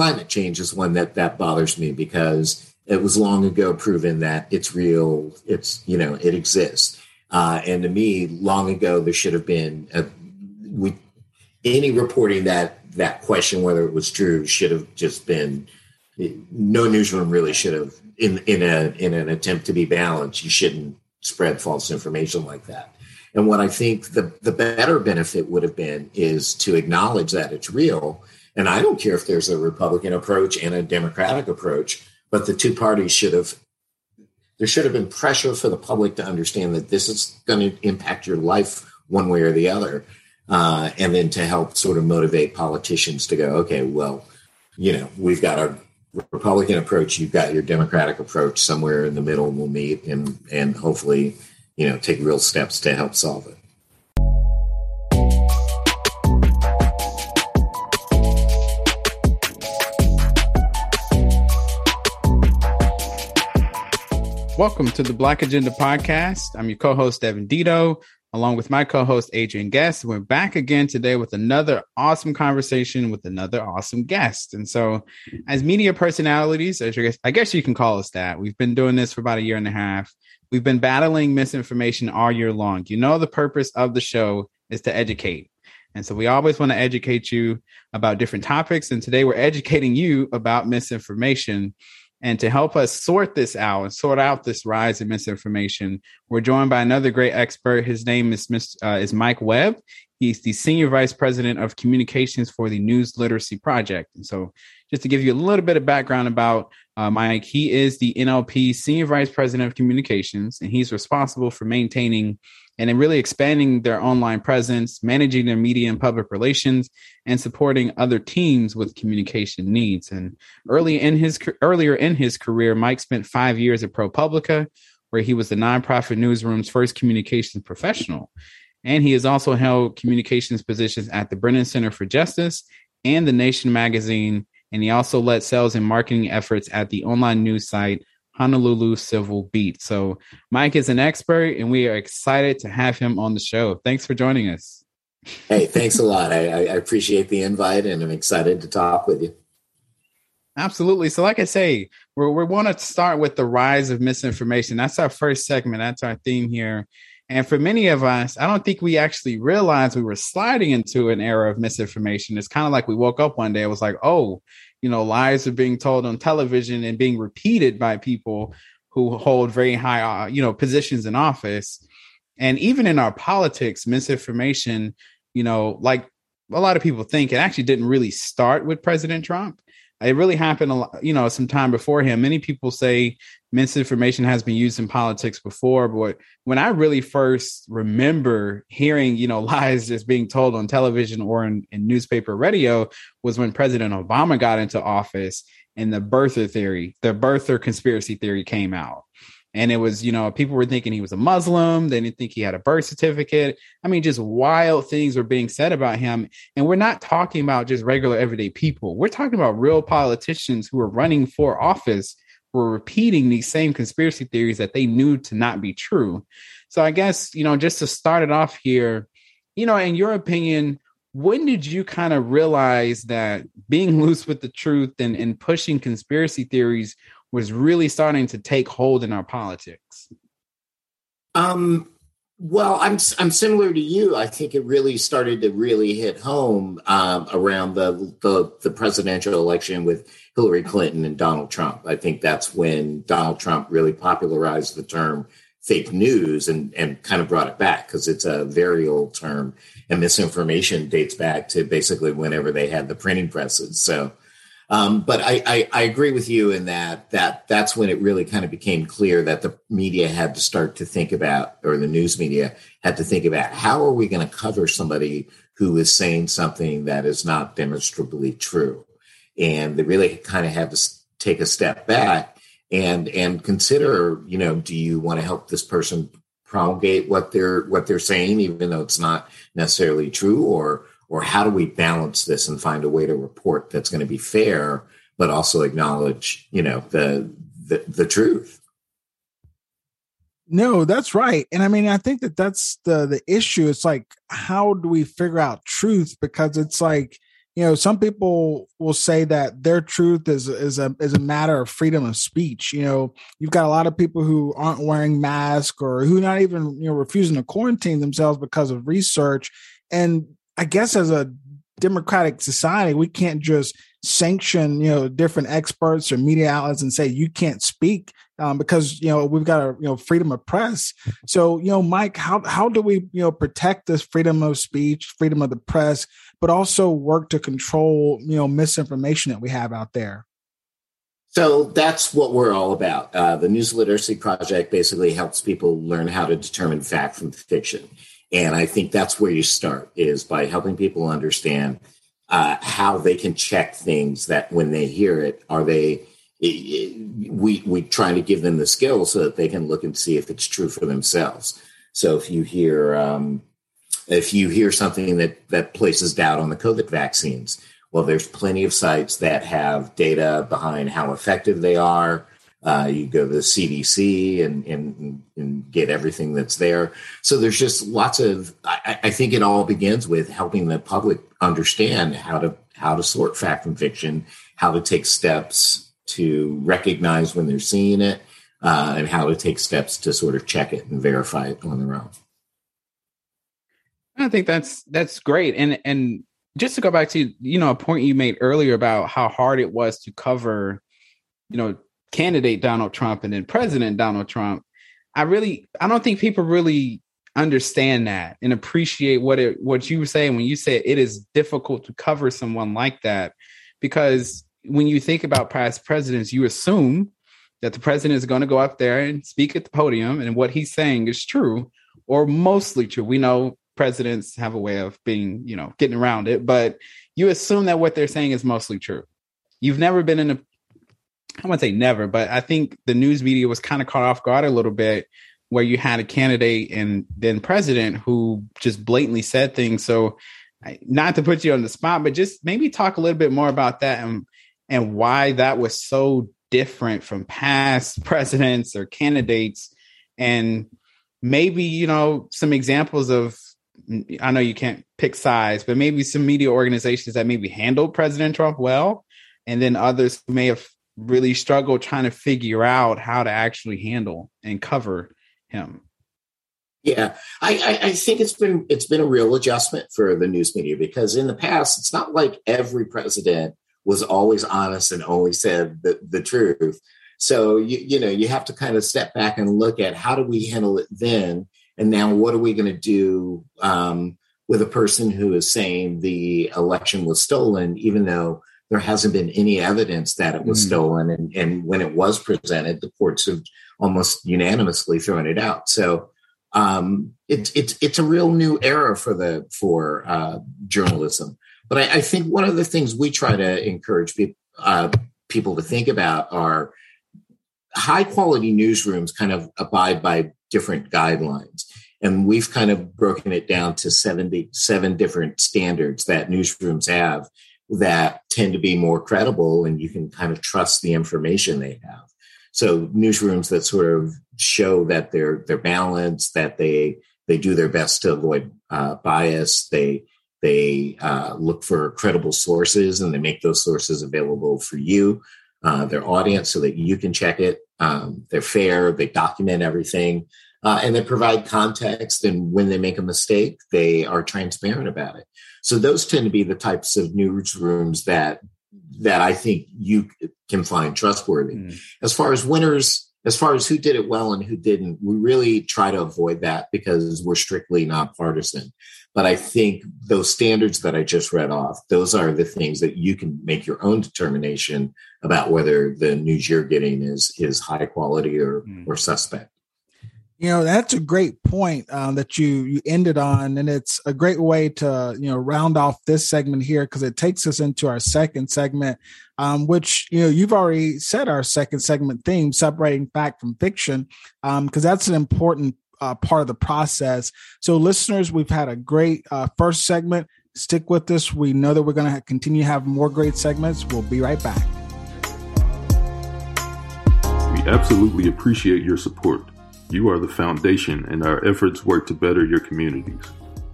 climate change is one that that bothers me because it was long ago proven that it's real. It's you know it exists. Uh, and to me, long ago there should have been a, we any reporting that that question whether it was true should have just been no newsroom really should have in in a in an attempt to be balanced. You shouldn't spread false information like that. And what I think the, the better benefit would have been is to acknowledge that it's real. And I don't care if there's a Republican approach and a Democratic approach, but the two parties should have, there should have been pressure for the public to understand that this is going to impact your life one way or the other. Uh, and then to help sort of motivate politicians to go, okay, well, you know, we've got our Republican approach, you've got your Democratic approach somewhere in the middle, we'll meet and, and hopefully you know, take real steps to help solve it. Welcome to the Black Agenda Podcast. I'm your co host, Devin Dito, along with my co host, Adrian Guest. We're back again today with another awesome conversation with another awesome guest. And so, as media personalities, as I guess you can call us that, we've been doing this for about a year and a half. We've been battling misinformation all year long. You know, the purpose of the show is to educate. And so we always want to educate you about different topics. And today we're educating you about misinformation. And to help us sort this out and sort out this rise in misinformation, we're joined by another great expert. His name is uh, is Mike Webb. He's the senior vice president of communications for the News Literacy Project. And so, just to give you a little bit of background about uh, Mike, he is the NLP Senior Vice President of Communications, and he's responsible for maintaining and really expanding their online presence, managing their media and public relations, and supporting other teams with communication needs. And early in his earlier in his career, Mike spent five years at ProPublica, where he was the nonprofit newsroom's first communications professional. And he has also held communications positions at the Brennan Center for Justice and the Nation magazine and he also led sales and marketing efforts at the online news site Honolulu Civil Beat. So, Mike is an expert, and we are excited to have him on the show. Thanks for joining us. Hey, thanks a lot. I, I appreciate the invite, and I'm excited to talk with you. Absolutely. So, like I say, we we want to start with the rise of misinformation. That's our first segment. That's our theme here. And for many of us, I don't think we actually realized we were sliding into an era of misinformation. It's kind of like we woke up one day, it was like, oh, you know, lies are being told on television and being repeated by people who hold very high, uh, you know, positions in office. And even in our politics, misinformation, you know, like a lot of people think it actually didn't really start with President Trump. It really happened a lot, you know, some time before him. Many people say misinformation has been used in politics before, but when I really first remember hearing, you know, lies just being told on television or in, in newspaper radio was when President Obama got into office and the birther theory, the birther conspiracy theory came out. And it was, you know, people were thinking he was a Muslim. They didn't think he had a birth certificate. I mean, just wild things were being said about him. And we're not talking about just regular everyday people. We're talking about real politicians who are running for office were repeating these same conspiracy theories that they knew to not be true. So I guess, you know, just to start it off here, you know, in your opinion, when did you kind of realize that being loose with the truth and, and pushing conspiracy theories was really starting to take hold in our politics? Um, well, I'm I'm similar to you. I think it really started to really hit home um, around the, the the presidential election with Hillary Clinton and Donald Trump. I think that's when Donald Trump really popularized the term fake news and and kind of brought it back because it's a very old term and misinformation dates back to basically whenever they had the printing presses. So um, but I, I, I, agree with you in that that that's when it really kind of became clear that the media had to start to think about, or the news media had to think about, how are we going to cover somebody who is saying something that is not demonstrably true, and they really kind of have to take a step back and and consider, you know, do you want to help this person promulgate what they're what they're saying, even though it's not necessarily true, or or how do we balance this and find a way to report that's going to be fair but also acknowledge you know the the, the truth? No that's right. And i mean i think that that's the the issue. It's like how do we figure out truth? Because it's like you know, some people will say that their truth is is a is a matter of freedom of speech. You know, you've got a lot of people who aren't wearing masks or who not even you know refusing to quarantine themselves because of research. And I guess as a democratic society, we can't just sanction you know different experts or media outlets and say you can't speak um, because you know we've got a you know freedom of press. So you know, Mike, how how do we you know protect this freedom of speech, freedom of the press, but also work to control you know misinformation that we have out there? So that's what we're all about. Uh, the News Literacy Project basically helps people learn how to determine fact from fiction, and I think that's where you start is by helping people understand uh, how they can check things that when they hear it, are they we we try to give them the skills so that they can look and see if it's true for themselves. So if you hear um, if you hear something that that places doubt on the COVID vaccines, well, there's plenty of sites that have data behind how effective they are. Uh, you go to the CDC and, and, and get everything that's there. So there's just lots of. I, I think it all begins with helping the public understand how to how to sort fact from fiction, how to take steps to recognize when they're seeing it uh, and how to take steps to sort of check it and verify it on their own. I think that's that's great, and and just to go back to you know a point you made earlier about how hard it was to cover, you know, candidate Donald Trump and then President Donald Trump. I really I don't think people really understand that and appreciate what it what you were saying when you said it is difficult to cover someone like that because when you think about past presidents, you assume that the president is going to go up there and speak at the podium and what he's saying is true or mostly true. We know presidents have a way of being, you know, getting around it, but you assume that what they're saying is mostly true. You've never been in a I wouldn't say never, but I think the news media was kind of caught off guard a little bit where you had a candidate and then president who just blatantly said things. So not to put you on the spot, but just maybe talk a little bit more about that and and why that was so different from past presidents or candidates and maybe you know some examples of i know you can't pick size but maybe some media organizations that maybe handled president trump well and then others may have really struggle trying to figure out how to actually handle and cover him yeah I, I, I think it's been it's been a real adjustment for the news media because in the past it's not like every president was always honest and only said the, the truth. So you you know you have to kind of step back and look at how do we handle it then, and now what are we going to do um, with a person who is saying the election was stolen, even though there hasn't been any evidence that it was mm. stolen, and and when it was presented, the courts have almost unanimously thrown it out. So um, it's it's it's a real new era for the for uh, journalism. But I, I, think one of the things we try to encourage people, uh, people to think about are high quality newsrooms kind of abide by different guidelines. And we've kind of broken it down to 77 different standards that newsrooms have that tend to be more credible and you can kind of trust the information they have. So newsrooms that sort of show that they're they're balanced, that they they do their best to avoid uh, bias, they they uh, look for credible sources and they make those sources available for you, uh, their audience, so that you can check it. Um, they're fair, they document everything, uh, and they provide context. And when they make a mistake, they are transparent about it. So those tend to be the types of newsrooms that that I think you can find trustworthy. Mm. As far as winners, as far as who did it well and who didn't, we really try to avoid that because we're strictly nonpartisan. But I think those standards that I just read off, those are the things that you can make your own determination about whether the news you're getting is is high quality or mm. or suspect. You know, that's a great point um, that you you ended on, and it's a great way to you know round off this segment here because it takes us into our second segment, um, which you know you've already said our second segment theme, separating fact from fiction, because um, that's an important uh, part of the process. So, listeners, we've had a great uh, first segment. Stick with us. We know that we're going to continue to have more great segments. We'll be right back. We absolutely appreciate your support. You are the foundation, and our efforts work to better your communities.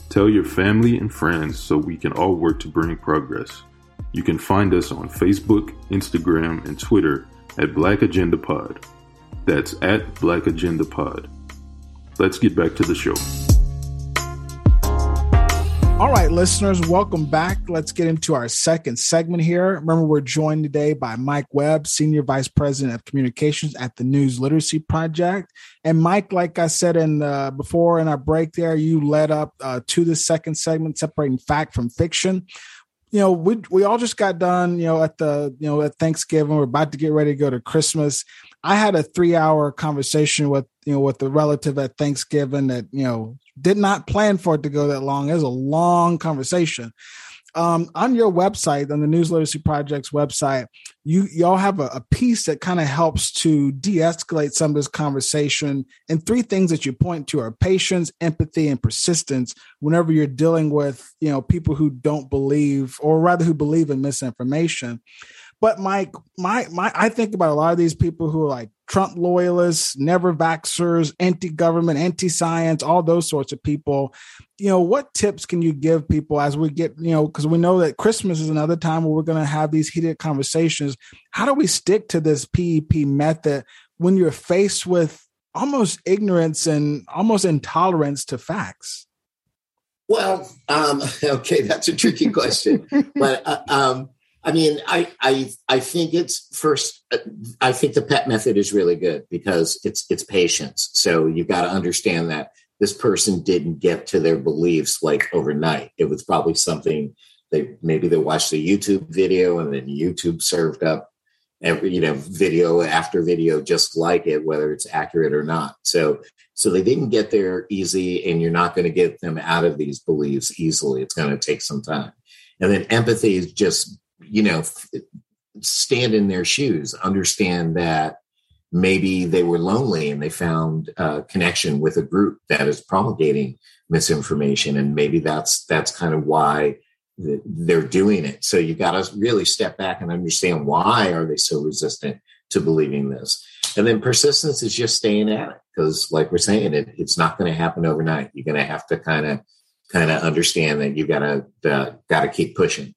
Tell your family and friends so we can all work to bring progress. You can find us on Facebook, Instagram, and Twitter at Black Agenda Pod. That's at Black Agenda Pod. Let's get back to the show. All right, listeners, welcome back. Let's get into our second segment here. Remember, we're joined today by Mike Webb, Senior Vice President of Communications at the News Literacy Project. And Mike, like I said in uh, before in our break, there you led up uh, to the second segment, separating fact from fiction. You know, we we all just got done. You know, at the you know at Thanksgiving, we're about to get ready to go to Christmas. I had a three hour conversation with you know with the relative at Thanksgiving that you know did not plan for it to go that long. It was a long conversation. Um, on your website, on the News Literacy Project's website, you y'all have a, a piece that kind of helps to de-escalate some of this conversation. And three things that you point to are patience, empathy, and persistence. Whenever you're dealing with you know people who don't believe, or rather who believe in misinformation. But Mike, my my I think about a lot of these people who are like Trump loyalists, never vaxxers, anti-government, anti-science, all those sorts of people. You know, what tips can you give people as we get, you know, because we know that Christmas is another time where we're going to have these heated conversations. How do we stick to this PEP method when you're faced with almost ignorance and almost intolerance to facts? Well, um, okay, that's a tricky question, but uh, um, I mean, I I I think it's first. I think the PEP method is really good because it's it's patience. So you've got to understand that this person didn't get to their beliefs like overnight. It was probably something they maybe they watched a YouTube video and then YouTube served up every you know video after video just like it, whether it's accurate or not. So so they didn't get there easy, and you're not going to get them out of these beliefs easily. It's going to take some time. And then empathy is just you know, stand in their shoes, understand that maybe they were lonely and they found a connection with a group that is promulgating misinformation and maybe that's that's kind of why they're doing it. So you got to really step back and understand why are they so resistant to believing this. And then persistence is just staying at it because like we're saying it, it's not going to happen overnight. You're going to have to kind of kind of understand that you got to uh, got to keep pushing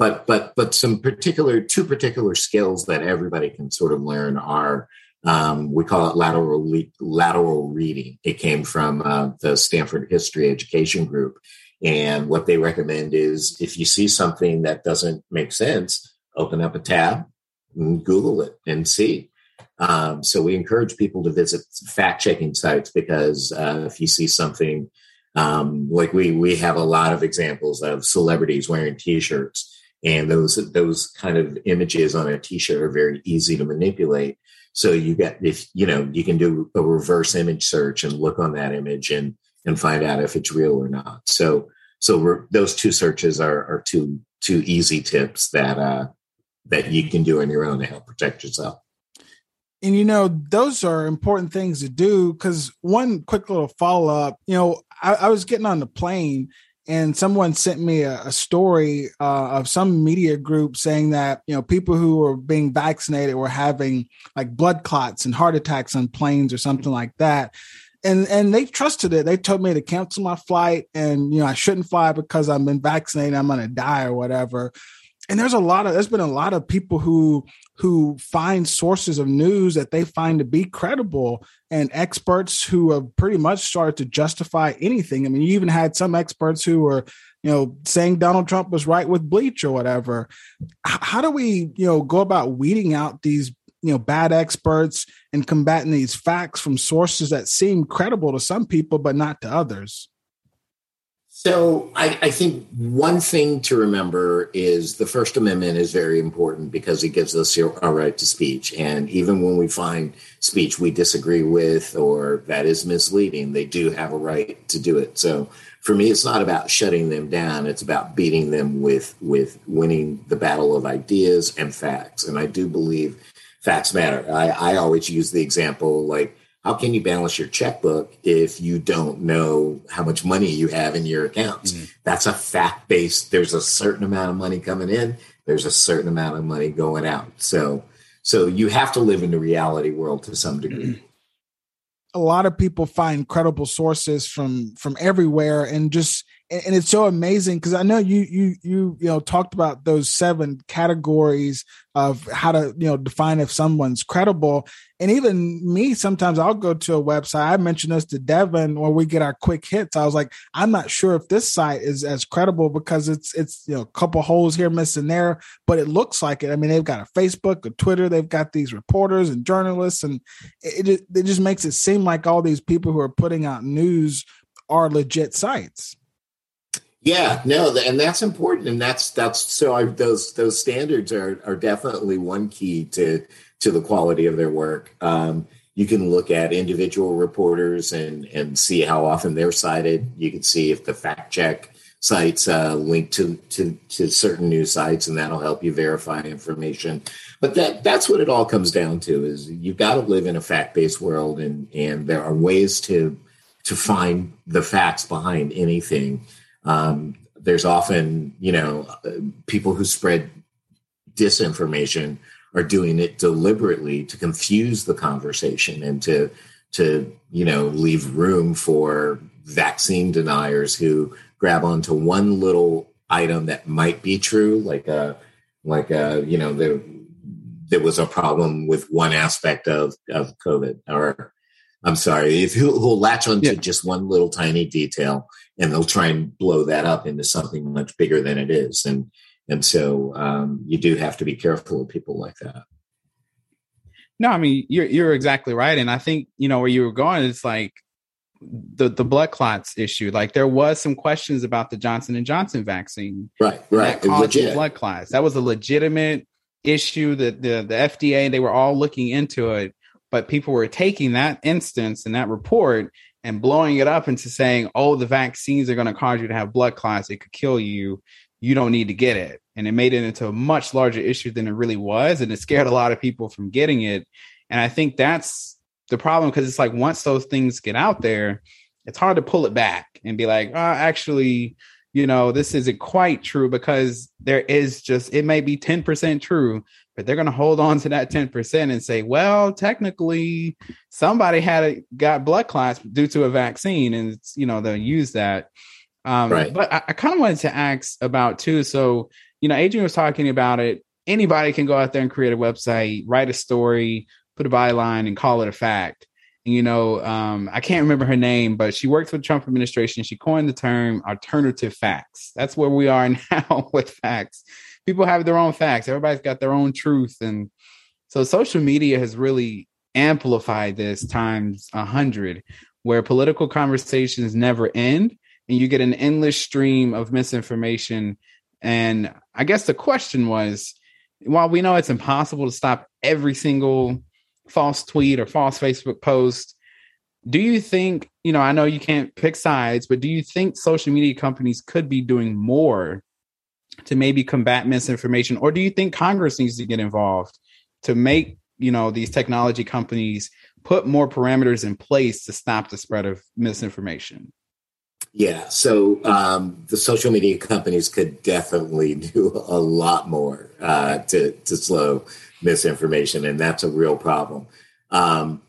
but but but some particular two particular skills that everybody can sort of learn are um, we call it lateral lateral reading. It came from uh, the Stanford History Education Group, and what they recommend is if you see something that doesn't make sense, open up a tab, and Google it, and see. Um, so we encourage people to visit fact checking sites because uh, if you see something um, like we we have a lot of examples of celebrities wearing T-shirts and those those kind of images on a t-shirt are very easy to manipulate. So you get if you know you can do a reverse image search and look on that image and and find out if it's real or not. So so those two searches are are two two easy tips that uh that you can do on your own to help protect yourself. And you know those are important things to do because one quick little follow-up you know I, I was getting on the plane and someone sent me a, a story uh, of some media group saying that you know people who were being vaccinated were having like blood clots and heart attacks on planes or something like that. And and they trusted it. They told me to cancel my flight and you know i shouldn't fly because i've been vaccinated i'm going to die or whatever. And there's a lot of there's been a lot of people who who find sources of news that they find to be credible and experts who have pretty much started to justify anything. I mean, you even had some experts who were, you know, saying Donald Trump was right with bleach or whatever. How do we, you know, go about weeding out these, you know, bad experts and combating these facts from sources that seem credible to some people but not to others? So I, I, think one thing to remember is the First Amendment is very important because it gives us our right to speech. And even when we find speech we disagree with or that is misleading, they do have a right to do it. So for me, it's not about shutting them down. It's about beating them with with winning the battle of ideas and facts. And I do believe facts matter. I, I always use the example like how can you balance your checkbook if you don't know how much money you have in your accounts? Mm-hmm. That's a fact based. There's a certain amount of money coming in. There's a certain amount of money going out. So, so you have to live in the reality world to some degree. Mm-hmm. A lot of people find credible sources from from everywhere, and just and, and it's so amazing because I know you you you you know talked about those seven categories of how to you know define if someone's credible, and even me sometimes I'll go to a website. I mentioned this to Devin when we get our quick hits. I was like, I'm not sure if this site is as credible because it's it's you know a couple holes here missing there, but it looks like it. I mean, they've got a Facebook, a Twitter, they've got these reporters and journalists, and it it, it just makes it seem like all these people who are putting out news are legit sites. Yeah, no, and that's important, and that's that's so I, those those standards are are definitely one key to to the quality of their work. Um, you can look at individual reporters and and see how often they're cited. You can see if the fact check sites uh, link to, to to certain news sites, and that'll help you verify information. But that that's what it all comes down to: is you've got to live in a fact based world, and and there are ways to to find the facts behind anything um, there's often, you know, people who spread disinformation are doing it deliberately to confuse the conversation and to to you know leave room for vaccine deniers who grab onto one little item that might be true, like a like a you know there there was a problem with one aspect of of COVID, or I'm sorry, if who will latch onto yeah. just one little tiny detail and they'll try and blow that up into something much bigger than it is. And and so um, you do have to be careful of people like that. No, I mean you're you're exactly right, and I think you know where you were going. It's like the the blood clots issue. Like there was some questions about the Johnson and Johnson vaccine, right? Right, that caused blood clots. That was a legitimate issue that the the FDA they were all looking into it, but people were taking that instance and that report and blowing it up into saying, oh, the vaccines are going to cause you to have blood clots. It could kill you. You don't need to get it. And it made it into a much larger issue than it really was. And it scared a lot of people from getting it. And I think that's the problem because it's like once those things get out there, it's hard to pull it back and be like, oh, actually, you know, this isn't quite true because there is just, it may be 10% true, but they're going to hold on to that 10% and say, well, technically somebody had a, got blood clots due to a vaccine and it's, you know, they'll use that. Um, right. But I, I kind of wanted to ask about too. So, you know, Adrian was talking about it. Anybody can go out there and create a website, write a story, put a byline and call it a fact. And, you know, um, I can't remember her name, but she worked for the Trump administration. She coined the term alternative facts. That's where we are now with facts people have their own facts. Everybody's got their own truth. And so social media has really amplified this times a hundred, where political conversations never end and you get an endless stream of misinformation. And I guess the question was while we know it's impossible to stop every single false tweet or false Facebook post, do you think, you know, I know you can't pick sides, but do you think social media companies could be doing more to maybe combat misinformation? Or do you think congress needs to get involved to make you know these technology companies put more parameters in place to stop the spread of misinformation? Yeah so um, the social media companies could definitely do a lot more uh, to to slow misinformation and that's a real problem. Um,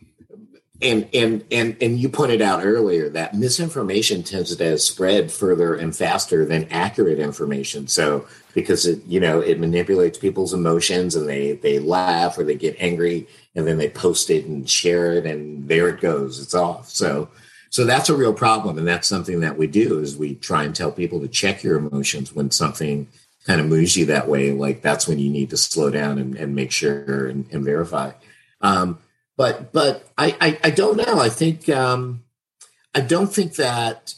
and and and and you pointed out earlier that misinformation tends to spread further and faster than accurate information. So because it you know it manipulates people's emotions and they they laugh or they get angry and then they post it and share it and there it goes it's off. So so that's a real problem and that's something that we do is we try and tell people to check your emotions when something kind of moves you that way. Like that's when you need to slow down and, and make sure and, and verify. Um, but but I, I, I don't know. I think um, I don't think that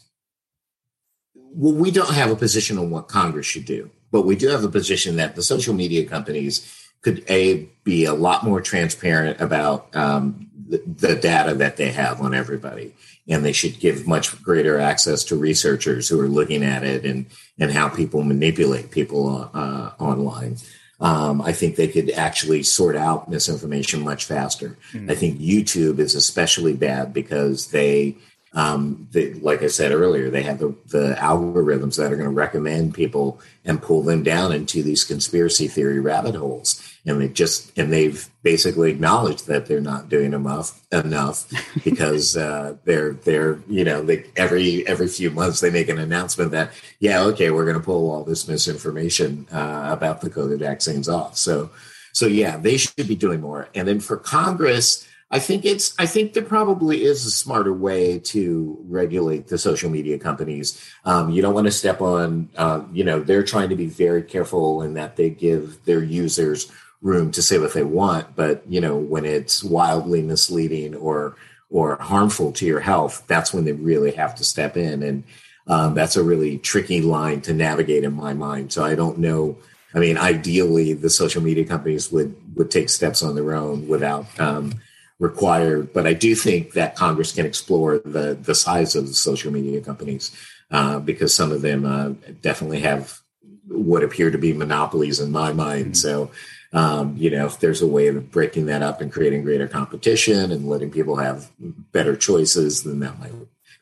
well, we don't have a position on what Congress should do, but we do have a position that the social media companies could a be a lot more transparent about um, the, the, data that they have on everybody, and they should give much greater access to researchers who are looking at it and and how people manipulate people uh, online um, I think they could actually sort out misinformation much faster. Mm. I think YouTube is especially bad because they, um, they, like I said earlier, they have the, the algorithms that are going to recommend people and pull them down into these conspiracy theory rabbit holes. And they just and they've basically acknowledged that they're not doing enough enough because uh, they're they're you know they every every few months they make an announcement that yeah okay we're going to pull all this misinformation uh, about the COVID vaccines off so so yeah they should be doing more and then for Congress I think it's I think there probably is a smarter way to regulate the social media companies. Um, you don't want to step on uh, you know they're trying to be very careful in that they give their users room to say what they want, but you know when it's wildly misleading or or harmful to your health, that's when they really have to step in, and um, that's a really tricky line to navigate in my mind. So I don't know. I mean, ideally, the social media companies would would take steps on their own without. Um, required. But I do think that Congress can explore the the size of the social media companies uh, because some of them uh, definitely have what appear to be monopolies in my mind. Mm-hmm. So. Um, you know, if there's a way of breaking that up and creating greater competition and letting people have better choices, then that might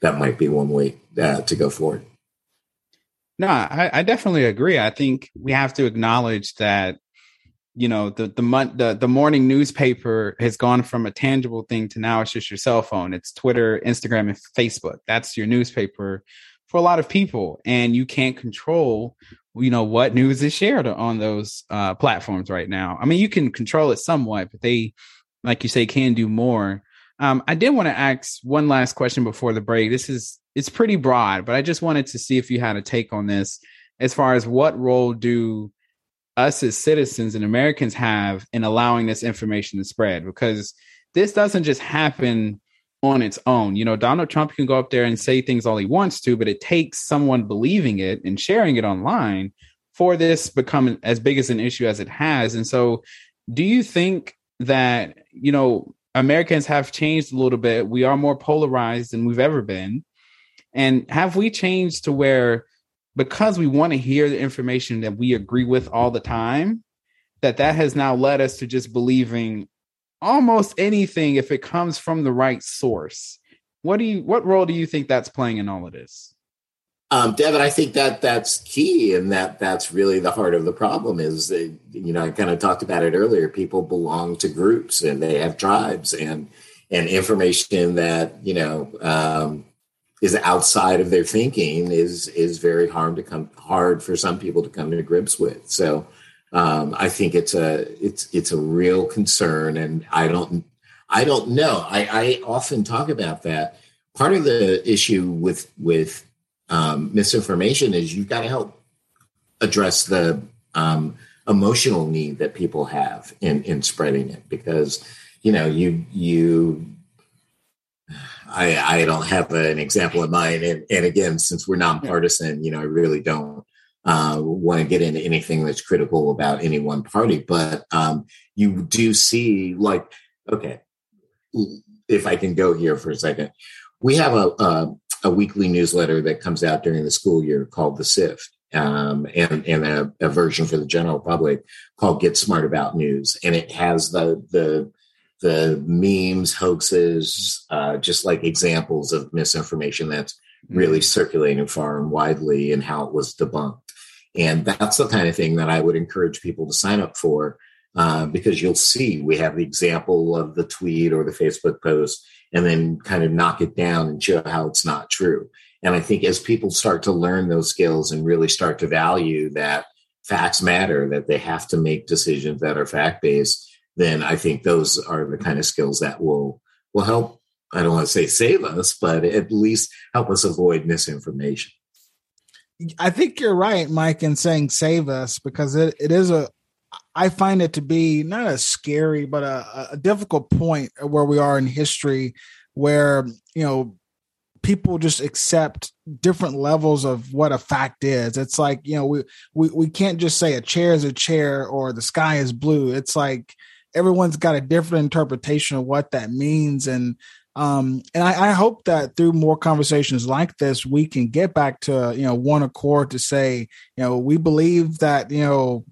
that might be one way uh, to go forward. No, I, I, definitely agree. I think we have to acknowledge that you know the the the, the morning newspaper has gone from a tangible thing to now it's just your cell phone it's twitter instagram and facebook that's your newspaper for a lot of people and you can't control you know what news is shared on those uh, platforms right now. I mean you can control it somewhat but they like you say can do more. Um, i did want to ask one last question before the break. This is it's pretty broad but i just wanted to see if you had a take on this as far as what role do us as citizens and Americans have in allowing this information to spread? Because this doesn't just happen on its own. You know, Donald Trump can go up there and say things all he wants to, but it takes someone believing it and sharing it online for this become as big as an issue as it has. And so, do you think that, you know, Americans have changed a little bit? We are more polarized than we've ever been. And have we changed to where because we want to hear the information that we agree with all the time that that has now led us to just believing almost anything if it comes from the right source what do you what role do you think that's playing in all of this um, Devin, I think that that's key, and that that's really the heart of the problem. Is that, you know I kind of talked about it earlier. People belong to groups, and they have tribes, and and information that you know um, is outside of their thinking is is very hard to come hard for some people to come to grips with. So um, I think it's a it's it's a real concern, and I don't I don't know. I, I often talk about that. Part of the issue with with um, misinformation is you've got to help address the um, emotional need that people have in in spreading it because you know you you I, I don't have an example in mind. And, and again, since we're nonpartisan, you know, I really don't uh, want to get into anything that's critical about any one party. But um, you do see, like, okay, if I can go here for a second, we have a, a, a weekly newsletter that comes out during the school year called The Sift. Um, and, and a, a version for the general public called Get Smart About News. And it has the, the, the memes, hoaxes, uh, just like examples of misinformation that's really mm-hmm. circulating far and widely and how it was debunked. And that's the kind of thing that I would encourage people to sign up for uh, because you'll see we have the example of the tweet or the Facebook post and then kind of knock it down and show how it's not true. And I think as people start to learn those skills and really start to value that facts matter, that they have to make decisions that are fact based, then I think those are the kind of skills that will will help. I don't want to say save us, but at least help us avoid misinformation. I think you're right, Mike, in saying save us because it, it is a I find it to be not a scary, but a, a difficult point where we are in history where, you know, people just accept different levels of what a fact is. It's like, you know, we, we, we can't just say a chair is a chair or the sky is blue. It's like, everyone's got a different interpretation of what that means and um and I, I, hope that through more conversations like this we can get back to you know one accord to say you know we believe that you know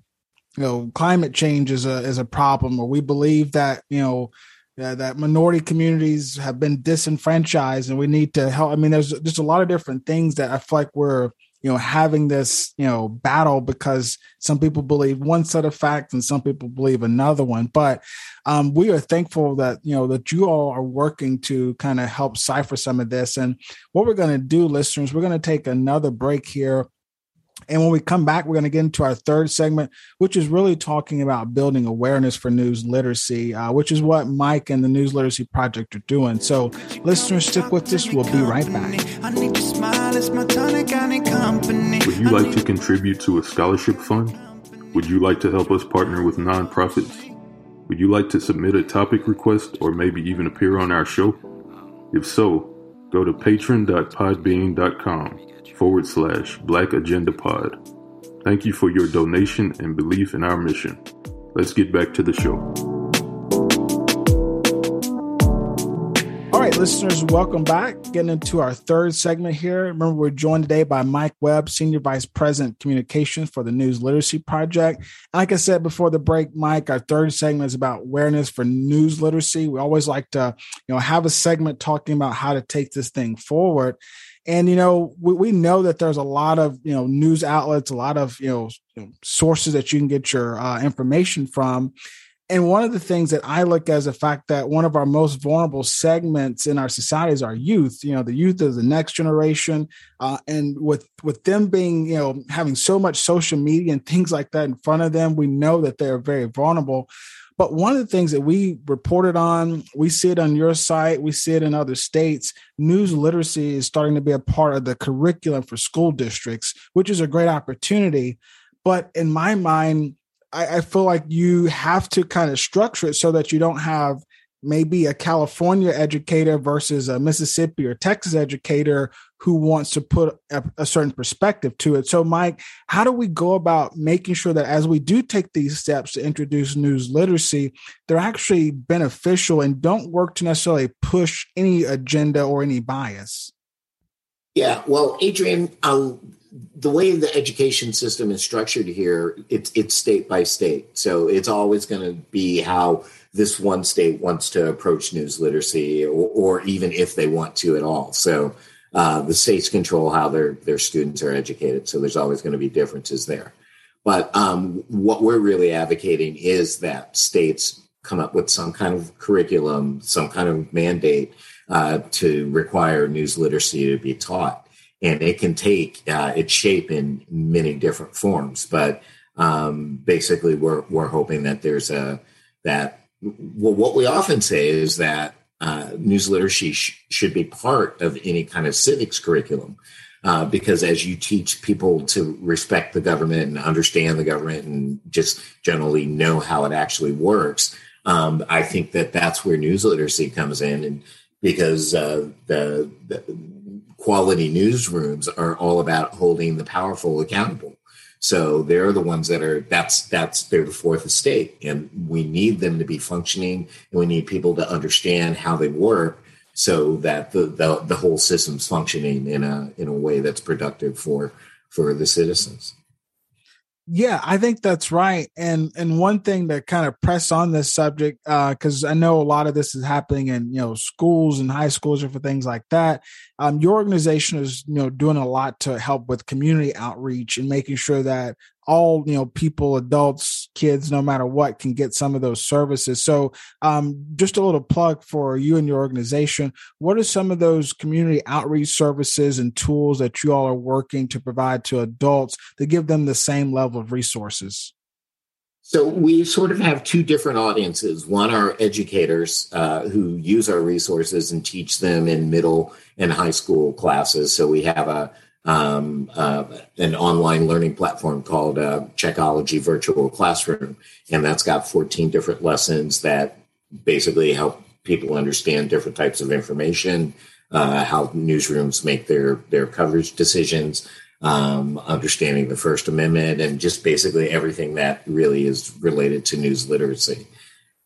you know climate change is a is a problem or we believe that you know that minority communities have been disenfranchised and we need to help. I mean there's just a lot of different things that i feel like we're you know having this you know battle because some people believe one set of facts and some people believe another one. But um, we are thankful that you know that you all are working to kind of help cipher some of this. And what we're going to do listeners we're going to take another break here and when we come back, we're going to get into our third segment, which is really talking about building awareness for news literacy, uh, which is what Mike and the News Literacy Project are doing. So, listeners, stick with us. We'll be right back. Would you like to contribute to a scholarship fund? Would you like to help us partner with nonprofits? Would you like to submit a topic request or maybe even appear on our show? If so, go to patron.podbean.com forward slash Black Agenda Pod. Thank you for your donation and belief in our mission. Let's get back to the show. All right, listeners, welcome back. Getting into our third segment here. Remember, we're joined today by Mike Webb, Senior Vice President Communications for the News Literacy Project. Like I said before the break, Mike, our third segment is about awareness for news literacy. We always like to, you know, have a segment talking about how to take this thing forward. And you know, we, we know that there's a lot of you know news outlets, a lot of you know, you know sources that you can get your uh, information from. And one of the things that I look as the fact that one of our most vulnerable segments in our society is our youth. You know, the youth is the next generation, uh, and with with them being you know having so much social media and things like that in front of them, we know that they're very vulnerable. But one of the things that we reported on, we see it on your site, we see it in other states. News literacy is starting to be a part of the curriculum for school districts, which is a great opportunity. But in my mind, I, I feel like you have to kind of structure it so that you don't have maybe a California educator versus a Mississippi or Texas educator who wants to put a, a, certain perspective to it. So, Mike, how do we go about making sure that as we do take these steps to introduce news literacy, they're actually beneficial and don't work to necessarily push any agenda or any bias? Yeah, well, Adrian, um, the way the education system is structured here, it's it's state by state, so it's always going to be how this one state wants to approach news literacy, or, or even if they want to at all. So uh, the states control how their their students are educated, so there's always going to be differences there. But um, what we're really advocating is that states come up with some kind of curriculum, some kind of mandate uh, to require news literacy to be taught, and it can take uh, its shape in many different forms. But um, basically, we're we're hoping that there's a that well, what we often say is that uh, news literacy sh- should be part of any kind of civics curriculum. Uh, because as you teach people to respect the government and understand the government and just generally know how it actually works, um, I think that that's where news literacy comes in. And because uh, the, the quality newsrooms are all about holding the powerful accountable. So they're the ones that are that's that's they're the fourth estate, and we need them to be functioning, and we need people to understand how they work, so that the the, the whole system's functioning in a in a way that's productive for for the citizens. Yeah, I think that's right. And and one thing to kind of press on this subject, because uh, I know a lot of this is happening in you know schools and high schools or for things like that. Um, your organization is you know doing a lot to help with community outreach and making sure that all you know people adults kids no matter what can get some of those services so um, just a little plug for you and your organization what are some of those community outreach services and tools that you all are working to provide to adults to give them the same level of resources so we sort of have two different audiences. One are educators uh, who use our resources and teach them in middle and high school classes. So we have a um, uh, an online learning platform called uh, Checkology Virtual Classroom, and that's got 14 different lessons that basically help people understand different types of information, uh, how newsrooms make their their coverage decisions, um, understanding the First Amendment, and just basically everything that really is related to news literacy.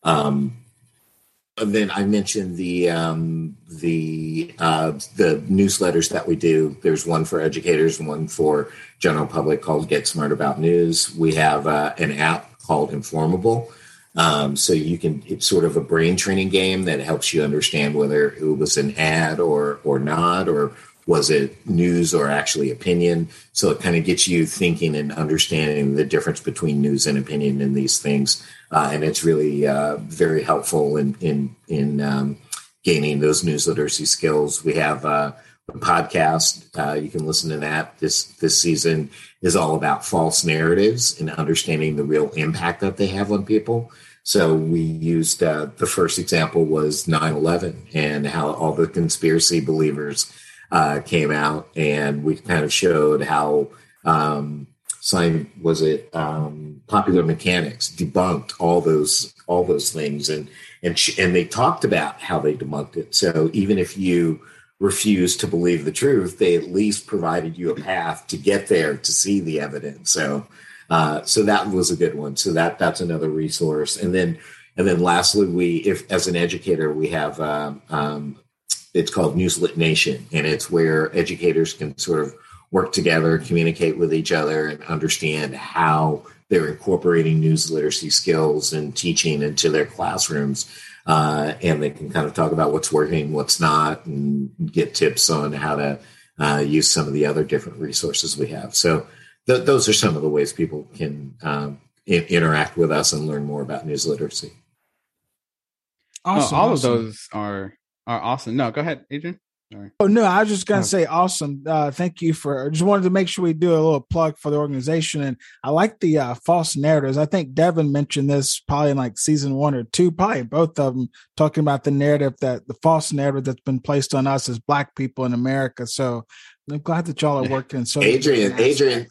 Um, and then I mentioned the um, the uh, the newsletters that we do. There's one for educators, one for general public called Get Smart About News. We have uh, an app called Informable. Um, so you can it's sort of a brain training game that helps you understand whether it was an ad or or not or was it news or actually opinion? So it kind of gets you thinking and understanding the difference between news and opinion in these things, uh, and it's really uh, very helpful in in in um, gaining those news literacy skills. We have uh, a podcast. Uh, you can listen to that. This this season is all about false narratives and understanding the real impact that they have on people. So we used uh, the first example was 9/11 and how all the conspiracy believers uh, came out, and we kind of showed how um, sign was it um, popular mechanics debunked all those all those things, and and sh- and they talked about how they debunked it. So even if you refused to believe the truth, they at least provided you a path to get there to see the evidence. So uh, so that was a good one. So that that's another resource, and then and then lastly, we if as an educator we have um, um, it's called Newslit Nation, and it's where educators can sort of work together, communicate with each other, and understand how they're incorporating news literacy skills and teaching into their classrooms. Uh, and they can kind of talk about what's working, what's not, and get tips on how to uh, use some of the other different resources we have. So th- those are some of the ways people can um, in- interact with us and learn more about news literacy. Awesome, oh, all awesome. of those are are awesome. No, go ahead, Adrian. Sorry. Oh no, I was just gonna oh. say awesome. Uh, thank you for. Just wanted to make sure we do a little plug for the organization, and I like the uh, false narratives. I think Devin mentioned this probably in like season one or two, probably both of them talking about the narrative that the false narrative that's been placed on us as Black people in America. So I'm glad that y'all are working. So Adrian, Adrian,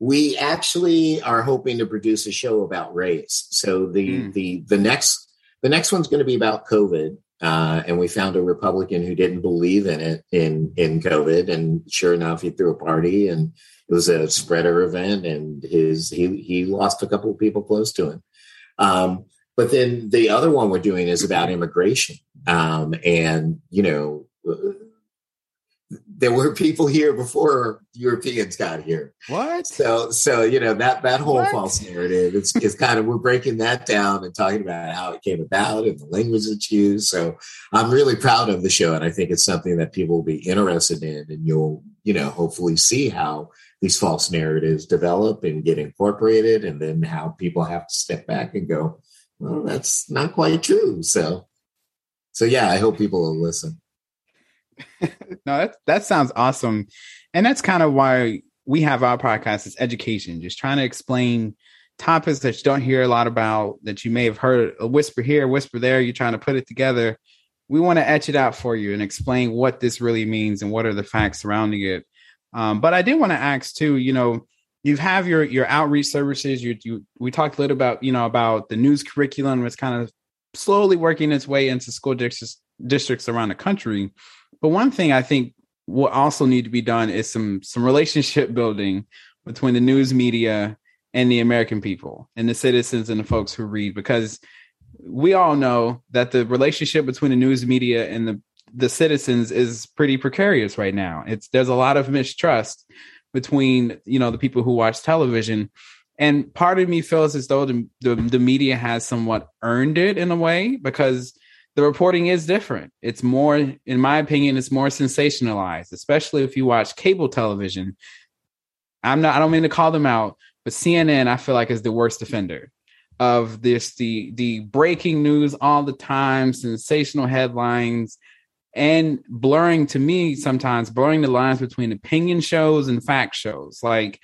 we actually are hoping to produce a show about race. So the mm. the the next the next one's going to be about COVID. Uh, and we found a Republican who didn't believe in it in in COVID, and sure enough, he threw a party, and it was a spreader event, and his he he lost a couple of people close to him. Um, but then the other one we're doing is about immigration, um, and you know there were people here before Europeans got here. What? So, so you know that that whole what? false narrative is, is kind of we're breaking that down and talking about how it came about and the language that's used. So, I'm really proud of the show, and I think it's something that people will be interested in, and you'll you know hopefully see how these false narratives develop and get incorporated, and then how people have to step back and go, well, that's not quite true. So, so yeah, I hope people will listen. no, that that sounds awesome, and that's kind of why we have our podcast is education, just trying to explain topics that you don't hear a lot about that you may have heard a whisper here, whisper there. You're trying to put it together. We want to etch it out for you and explain what this really means and what are the facts surrounding it. Um, but I did want to ask too. You know, you have your your outreach services. You, you we talked a little about you know about the news curriculum. It's kind of slowly working its way into school districts districts around the country. But one thing I think will also need to be done is some some relationship building between the news media and the American people and the citizens and the folks who read because we all know that the relationship between the news media and the the citizens is pretty precarious right now. It's there's a lot of mistrust between you know the people who watch television and part of me feels as though the, the, the media has somewhat earned it in a way because the reporting is different. It's more, in my opinion, it's more sensationalized, especially if you watch cable television. I'm not, I don't mean to call them out, but CNN, I feel like is the worst offender of this, the, the breaking news all the time, sensational headlines, and blurring to me sometimes blurring the lines between opinion shows and fact shows. Like,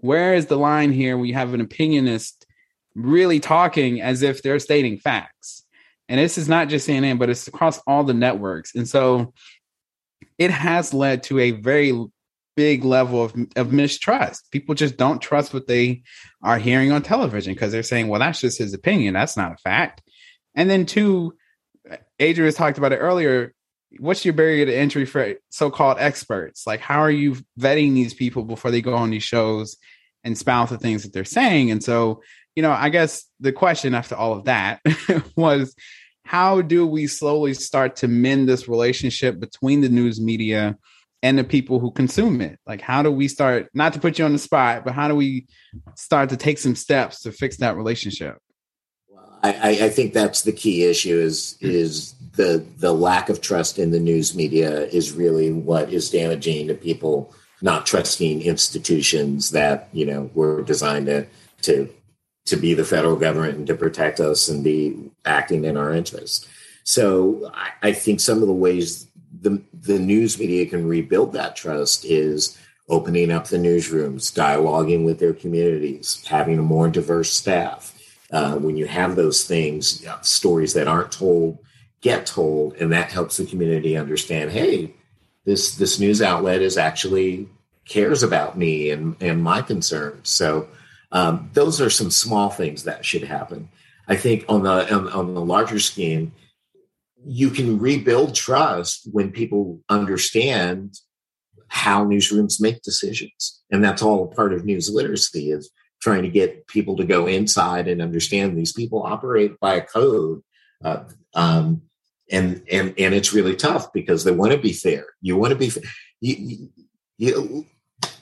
where is the line here you have an opinionist really talking as if they're stating facts? And this is not just CNN, but it's across all the networks. And so it has led to a very big level of, of mistrust. People just don't trust what they are hearing on television because they're saying, well, that's just his opinion. That's not a fact. And then, two, Adrian has talked about it earlier. What's your barrier to entry for so called experts? Like, how are you vetting these people before they go on these shows and spout the things that they're saying? And so, you know, I guess the question after all of that was how do we slowly start to mend this relationship between the news media and the people who consume it? Like, how do we start, not to put you on the spot, but how do we start to take some steps to fix that relationship? Well, I, I think that's the key issue is hmm. is the the lack of trust in the news media is really what is damaging to people not trusting institutions that you know were designed to to to be the federal government and to protect us and be acting in our interests. So I, I think some of the ways the the news media can rebuild that trust is opening up the newsrooms, dialoguing with their communities, having a more diverse staff. Uh, when you have those things, stories that aren't told get told, and that helps the community understand. Hey, this this news outlet is actually cares about me and and my concerns. So um, those are some small things that should happen. I think on the on, on the larger scheme, you can rebuild trust when people understand how newsrooms make decisions, and that's all part of news literacy is trying to get people to go inside and understand these people operate by a code. Uh, um, and and and it's really tough because they want to be fair. You want to be you, you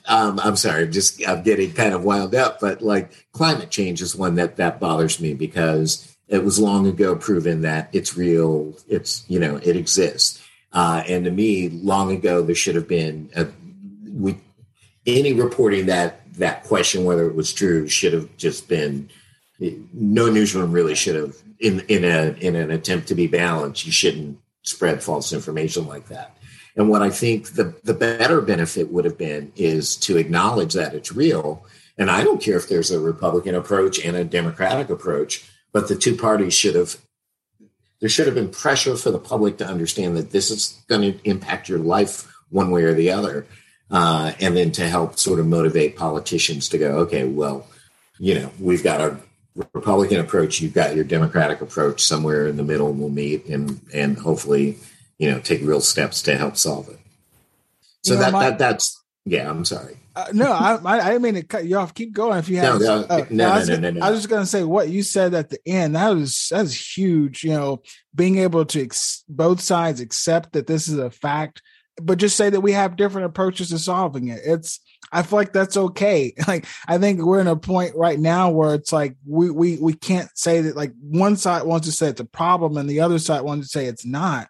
um, I'm sorry, I'm just I'm getting kind of wound up, but like climate change is one that that bothers me because it was long ago proven that it's real. It's you know it exists, uh, and to me, long ago there should have been a, we any reporting that that question whether it was true should have just been no newsroom really should have in in a in an attempt to be balanced. You shouldn't spread false information like that. And what I think the, the better benefit would have been is to acknowledge that it's real. And I don't care if there's a Republican approach and a Democratic approach, but the two parties should have, there should have been pressure for the public to understand that this is going to impact your life one way or the other. Uh, and then to help sort of motivate politicians to go, okay, well, you know, we've got our Republican approach, you've got your Democratic approach, somewhere in the middle we'll meet and, and hopefully you know take real steps to help solve it. So you know, that, my, that that's yeah i'm sorry. Uh, no I, I didn't mean to cut you off. Keep going if you have no, no, uh, no, no, no, no, no, I was just going to say what you said at the end that was that's huge you know being able to ex- both sides accept that this is a fact but just say that we have different approaches to solving it. It's I feel like that's okay. Like I think we're in a point right now where it's like we we we can't say that like one side wants to say it's a problem and the other side wants to say it's not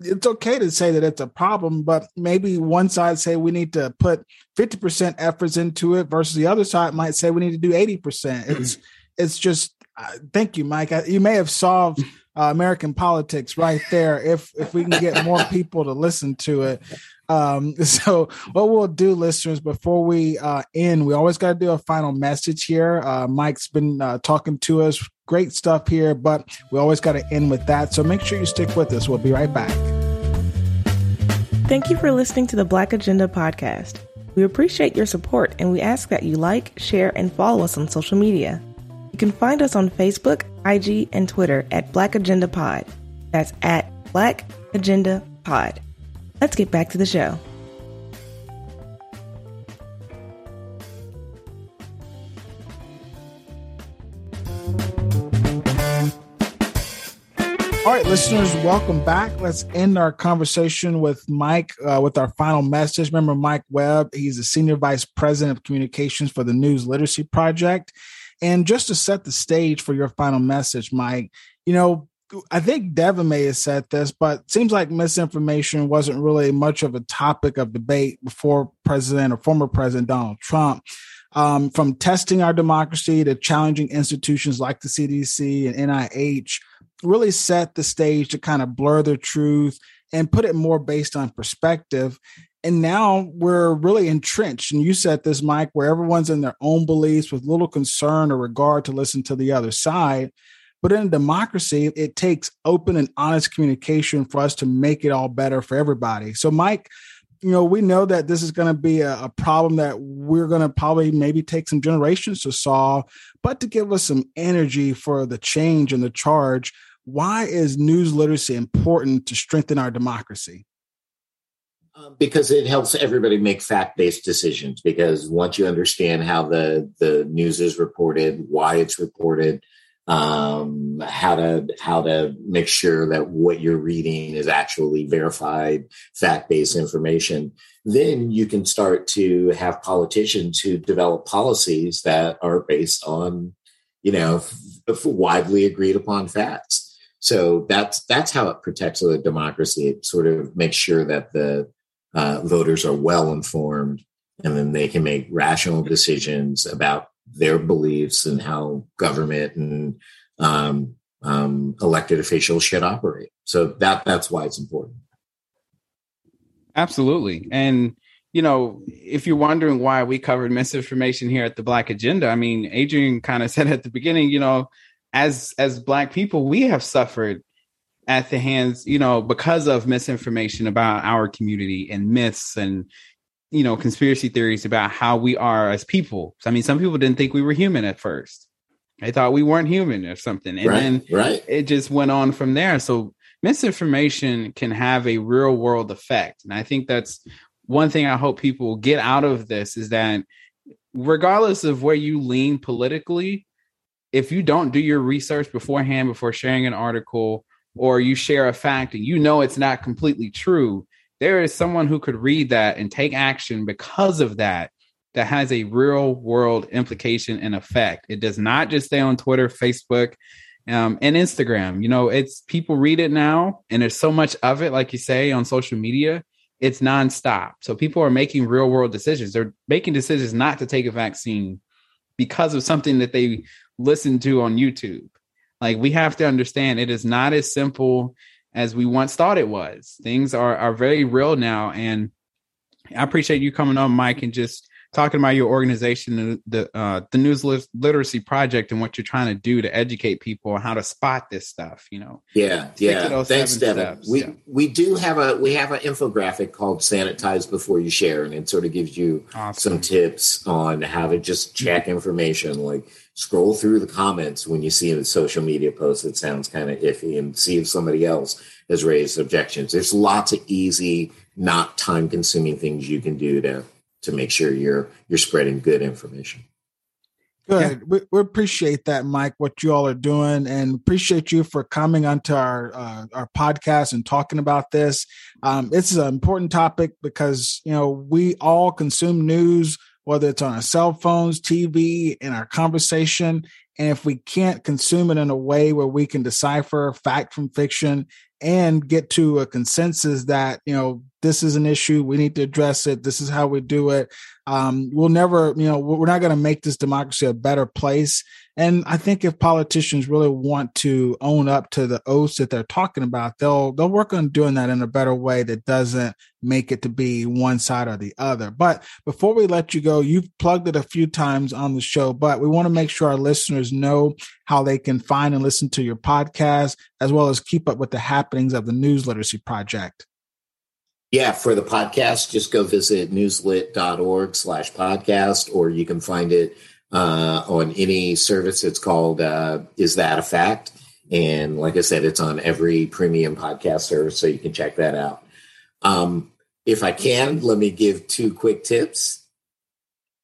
it's okay to say that it's a problem, but maybe one side say we need to put 50% efforts into it versus the other side might say we need to do 80%. Mm-hmm. It's it's just uh, thank you, Mike. You may have solved uh, American politics right there if if we can get more people to listen to it. Um, so what we'll do, listeners, before we uh, end, we always got to do a final message here. Uh, Mike's been uh, talking to us Great stuff here, but we always got to end with that. So make sure you stick with us. We'll be right back. Thank you for listening to the Black Agenda podcast. We appreciate your support and we ask that you like, share, and follow us on social media. You can find us on Facebook, IG, and Twitter at Black Agenda Pod. That's at Black Agenda Pod. Let's get back to the show. All right, listeners, welcome back. Let's end our conversation with Mike uh, with our final message. Remember, Mike Webb, he's the Senior Vice President of Communications for the News Literacy Project. And just to set the stage for your final message, Mike, you know, I think Devin may have said this, but seems like misinformation wasn't really much of a topic of debate before President or former President Donald Trump. Um, from testing our democracy to challenging institutions like the CDC and NIH really set the stage to kind of blur the truth and put it more based on perspective. And now we're really entrenched. And you said this, Mike, where everyone's in their own beliefs with little concern or regard to listen to the other side. But in a democracy, it takes open and honest communication for us to make it all better for everybody. So, Mike, you know, we know that this is going to be a, a, problem that we're going to probably maybe take some generations to solve, but to give us some energy for the change and the charge, why is news literacy important to strengthen our democracy? Um, because it helps everybody make fact-based decisions. Because once you understand how the the news is reported, why it's reported, um, how to how to make sure that what you're reading is actually verified fact-based information, then you can start to have politicians who develop policies that are based on you know, widely agreed upon facts. So that's that's how it protects the democracy. It sort of makes sure that the uh, voters are well informed, and then they can make rational decisions about their beliefs and how government and um, um, elected officials should operate. So that that's why it's important. Absolutely, and you know, if you're wondering why we covered misinformation here at the Black Agenda, I mean, Adrian kind of said at the beginning, you know, as as Black people, we have suffered at the hands, you know, because of misinformation about our community and myths and you know conspiracy theories about how we are as people. I mean, some people didn't think we were human at first; they thought we weren't human or something, and right, then right. it just went on from there. So misinformation can have a real world effect, and I think that's one thing I hope people get out of this is that regardless of where you lean politically, if you don't do your research beforehand before sharing an article or you share a fact and you know it's not completely true, there is someone who could read that and take action because of that that has a real world implication and effect. It does not just stay on Twitter, Facebook, um, and Instagram. You know, it's people read it now, and there's so much of it, like you say, on social media it's nonstop. So people are making real world decisions. They're making decisions not to take a vaccine because of something that they listened to on YouTube. Like we have to understand it is not as simple as we once thought it was. Things are are very real now. And I appreciate you coming on, Mike, and just talking about your organization, the uh, the news literacy project, and what you're trying to do to educate people on how to spot this stuff. You know. Yeah, yeah. Thanks, Devin. Steps. We yeah. we do have a we have an infographic called "Sanitize Before You Share," and it sort of gives you awesome. some tips on how to just check information, like scroll through the comments when you see a social media post that sounds kind of iffy, and see if somebody else has raised objections. There's lots of easy, not time consuming things you can do to to make sure you're you're spreading good information. Good. Yeah. We, we, appreciate that, Mike. What you all are doing, and appreciate you for coming onto our uh, our podcast and talking about this. Um, this is an important topic because you know we all consume news, whether it's on our cell phones, TV, in our conversation, and if we can't consume it in a way where we can decipher fact from fiction and get to a consensus that you know this is an issue we need to address it this is how we do it. Um, we'll never you know we're not going to make this democracy a better place. And i think if politicians really want to own up to the oaths that they're talking about they'll they'll work on doing that in a better way that doesn't make it to be one side or the other. But before we let you go you've plugged it a few times on the show but we want to make sure our listeners know how they can find and listen to your podcast as well as keep up with the happenings of the news literacy project yeah, for the podcast, just go visit newslit.org slash podcast, or you can find it uh, on any service. It's called uh, Is That a Fact? And like I said, it's on every premium podcast service, so you can check that out. Um, if I can, let me give two quick tips.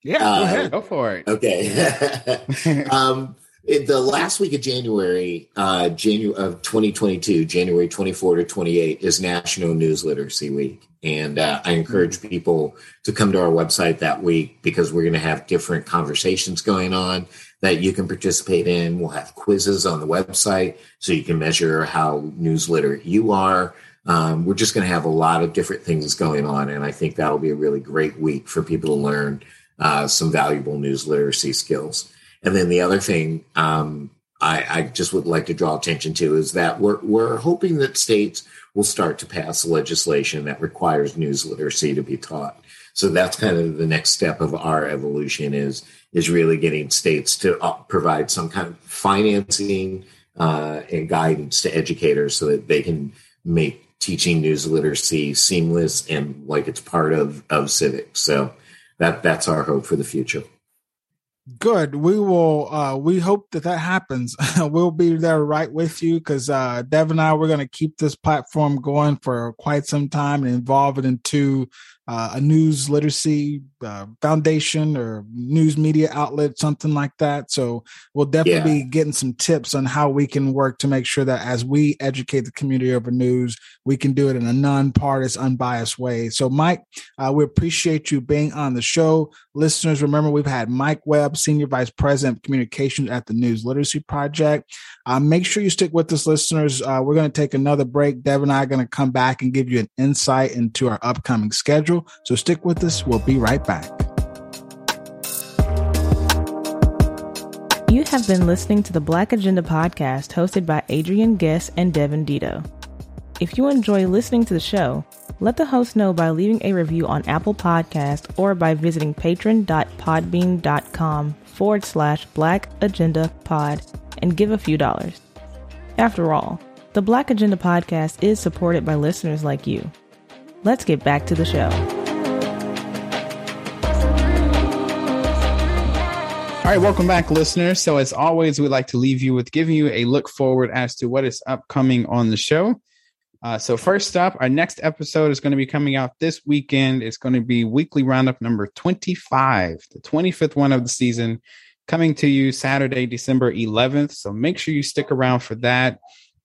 Yeah, go uh, ahead. Go for it. Okay. um, the last week of January, uh, January of 2022, January 24 to 28 is National News Literacy Week, and uh, I encourage mm-hmm. people to come to our website that week because we're going to have different conversations going on that you can participate in. We'll have quizzes on the website so you can measure how news literate you are. Um, we're just going to have a lot of different things going on, and I think that'll be a really great week for people to learn uh, some valuable news literacy skills. And then the other thing um, I, I, just would like to draw attention to is that we're, we're hoping that states will start to pass legislation that requires news literacy to be taught. So that's kind of the next step of our evolution is is really getting states to uh, provide some kind of financing uh, and guidance to educators so that they can make teaching news literacy seamless and like it's part of of civics. So that that's our hope for the future. Good. We will. uh We hope that that happens. we'll be there right with you because uh Dev and I we're going to keep this platform going for quite some time and involve it into uh, a news literacy uh, foundation or news media outlet, something like that. So we'll definitely yeah. be getting some tips on how we can work to make sure that as we educate the community over news, we can do it in a non-partisan, unbiased way. So, Mike, uh, we appreciate you being on the show. Listeners, remember we've had Mike Webb, Senior Vice President of Communications at the News Literacy Project. Uh, make sure you stick with us, listeners. Uh, we're going to take another break. Dev and I are going to come back and give you an insight into our upcoming schedule. So stick with us. We'll be right back. You have been listening to the Black Agenda podcast hosted by Adrian Guest and Devin Dito. If you enjoy listening to the show, let the host know by leaving a review on Apple Podcast or by visiting patron.podbean.com forward slash Black Agenda Pod and give a few dollars. After all, the Black Agenda podcast is supported by listeners like you. Let's get back to the show. All right, welcome back, listeners. So, as always, we'd like to leave you with giving you a look forward as to what is upcoming on the show. Uh, so, first up, our next episode is going to be coming out this weekend. It's going to be weekly roundup number 25, the 25th one of the season, coming to you Saturday, December 11th. So, make sure you stick around for that.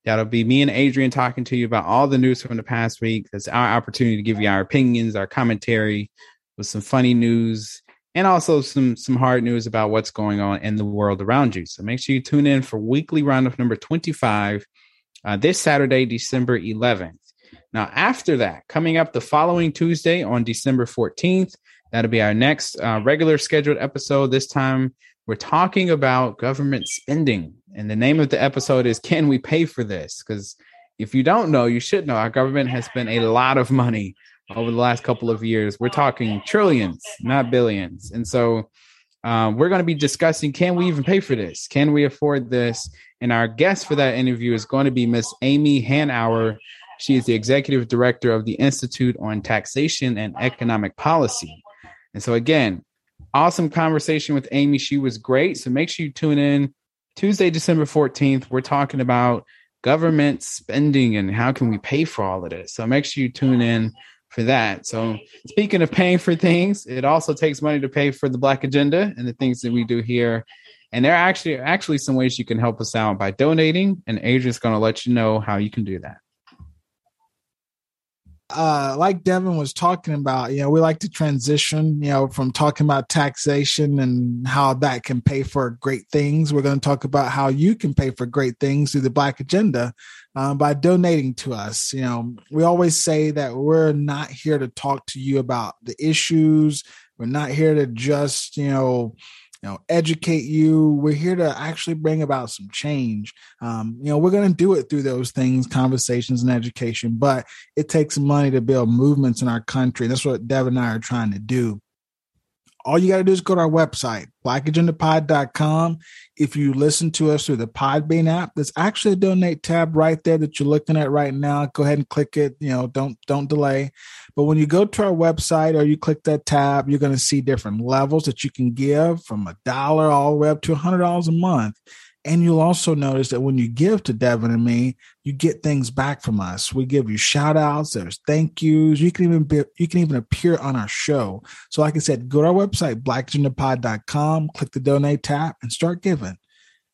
That'll be me and Adrian talking to you about all the news from the past week. It's our opportunity to give you our opinions, our commentary with some funny news and also some some hard news about what's going on in the world around you. So make sure you tune in for weekly roundup number 25 uh, this Saturday, December 11th. Now, after that, coming up the following Tuesday on December 14th, that'll be our next uh, regular scheduled episode. This time, we're talking about government spending. And the name of the episode is Can We Pay for This? Because if you don't know, you should know our government has spent a lot of money over the last couple of years. We're talking trillions, not billions. And so um, we're going to be discussing can we even pay for this? Can we afford this? And our guest for that interview is going to be Miss Amy Hanauer. She is the executive director of the Institute on Taxation and Economic Policy. And so, again, awesome conversation with Amy. She was great. So make sure you tune in Tuesday, December 14th. We're talking about government spending and how can we pay for all of this. So make sure you tune in for that. So speaking of paying for things, it also takes money to pay for the Black Agenda and the things that we do here. And there are actually actually some ways you can help us out by donating, and Adrian's going to let you know how you can do that uh, like Devin was talking about, you know, we like to transition, you know, from talking about taxation and how that can pay for great things. We're going to talk about how you can pay for great things through the Black Agenda uh, by donating to us. You know, we always say that we're not here to talk to you about the issues. We're not here to just, you know, you know educate you. We're here to actually bring about some change. Um, you know we're going to do it through those things conversations and education but it takes money to build movements in our country that's what Dev and i are trying to do all you got to do is go to our website, blackagendapod.com. If you listen to us through the Podbean app, there's actually a donate tab right there that you're looking at right now. Go ahead and click it. You know, don't don't delay. But when you go to our website or you click that tab, you're going to see different levels that you can give from a dollar all the way up to a hundred dollars a month. And you'll also notice that when you give to Devin and me, you get things back from us. We give you shout outs, there's thank yous. You can even be, you can even appear on our show. So like I said, go to our website, blackagendapod.com, click the donate tab and start giving.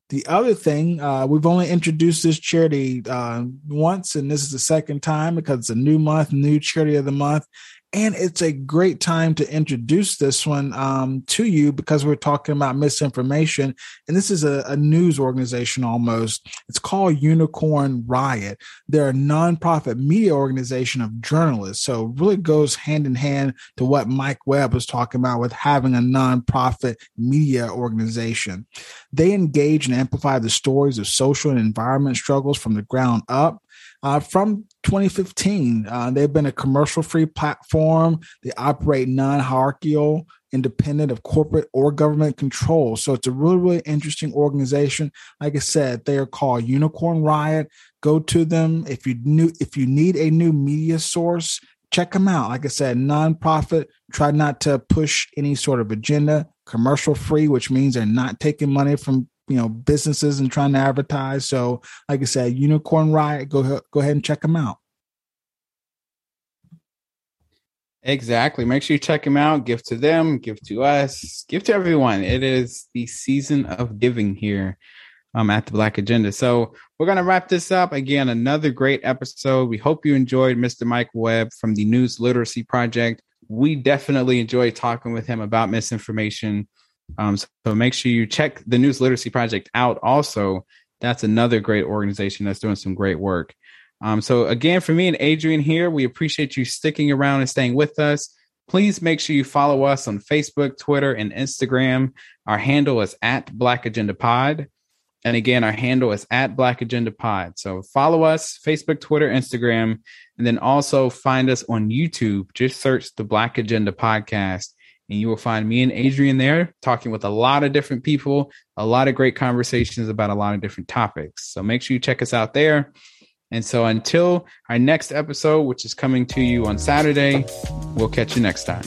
The other thing, uh, we've only introduced this charity uh, once, and this is the second time because it's a new month, new charity of the month. And it's a great time to introduce this one um, to you because we're talking about misinformation. And this is a, a, news organization almost. It's called Unicorn Riot. They're a nonprofit media organization of journalists. So really goes hand in hand to what Mike Webb was talking about with having a nonprofit media organization. They engage and amplify the stories of social and environment struggles from the ground up. Uh, from 2015. Uh, they've been a commercial free platform. They operate non hierarchical, independent of corporate or government control. So it's a really, really interesting organization. Like I said, they are called Unicorn Riot. Go to them if you new if you need a new media source. Check them out. Like I said, nonprofit. Try not to push any sort of agenda. Commercial free, which means they're not taking money from you know businesses and trying to advertise. So, like I said, Unicorn Riot, go go ahead and check them out. Exactly. Make sure you check them out. Give to them, give to us, give to everyone. It is the season of giving here um, at the Black Agenda. So we're going to wrap this up. Again, another great episode. We hope you enjoyed Mr. Mike Webb from the News Literacy Project. We definitely enjoyed talking with him about misinformation. Um, so, so make sure you check the News Literacy Project out also. That's another great organization that's doing some great work. Um, so again, for me and Adrian here, we appreciate you sticking around and staying with us. Please make sure you follow us on Facebook, Twitter, and Instagram. Our handle is at Black Agenda Pod. And again, our handle is at Black Agenda Pod. So follow us, Facebook, Twitter, Instagram, and then also find us on YouTube. Just search the Black Agenda Podcast, and you will find me and Adrian there talking with a lot of different people, a lot of great conversations about a lot of different topics. So make sure you check us out there. And so until our next episode, which is coming to you on Saturday, we'll catch you next time.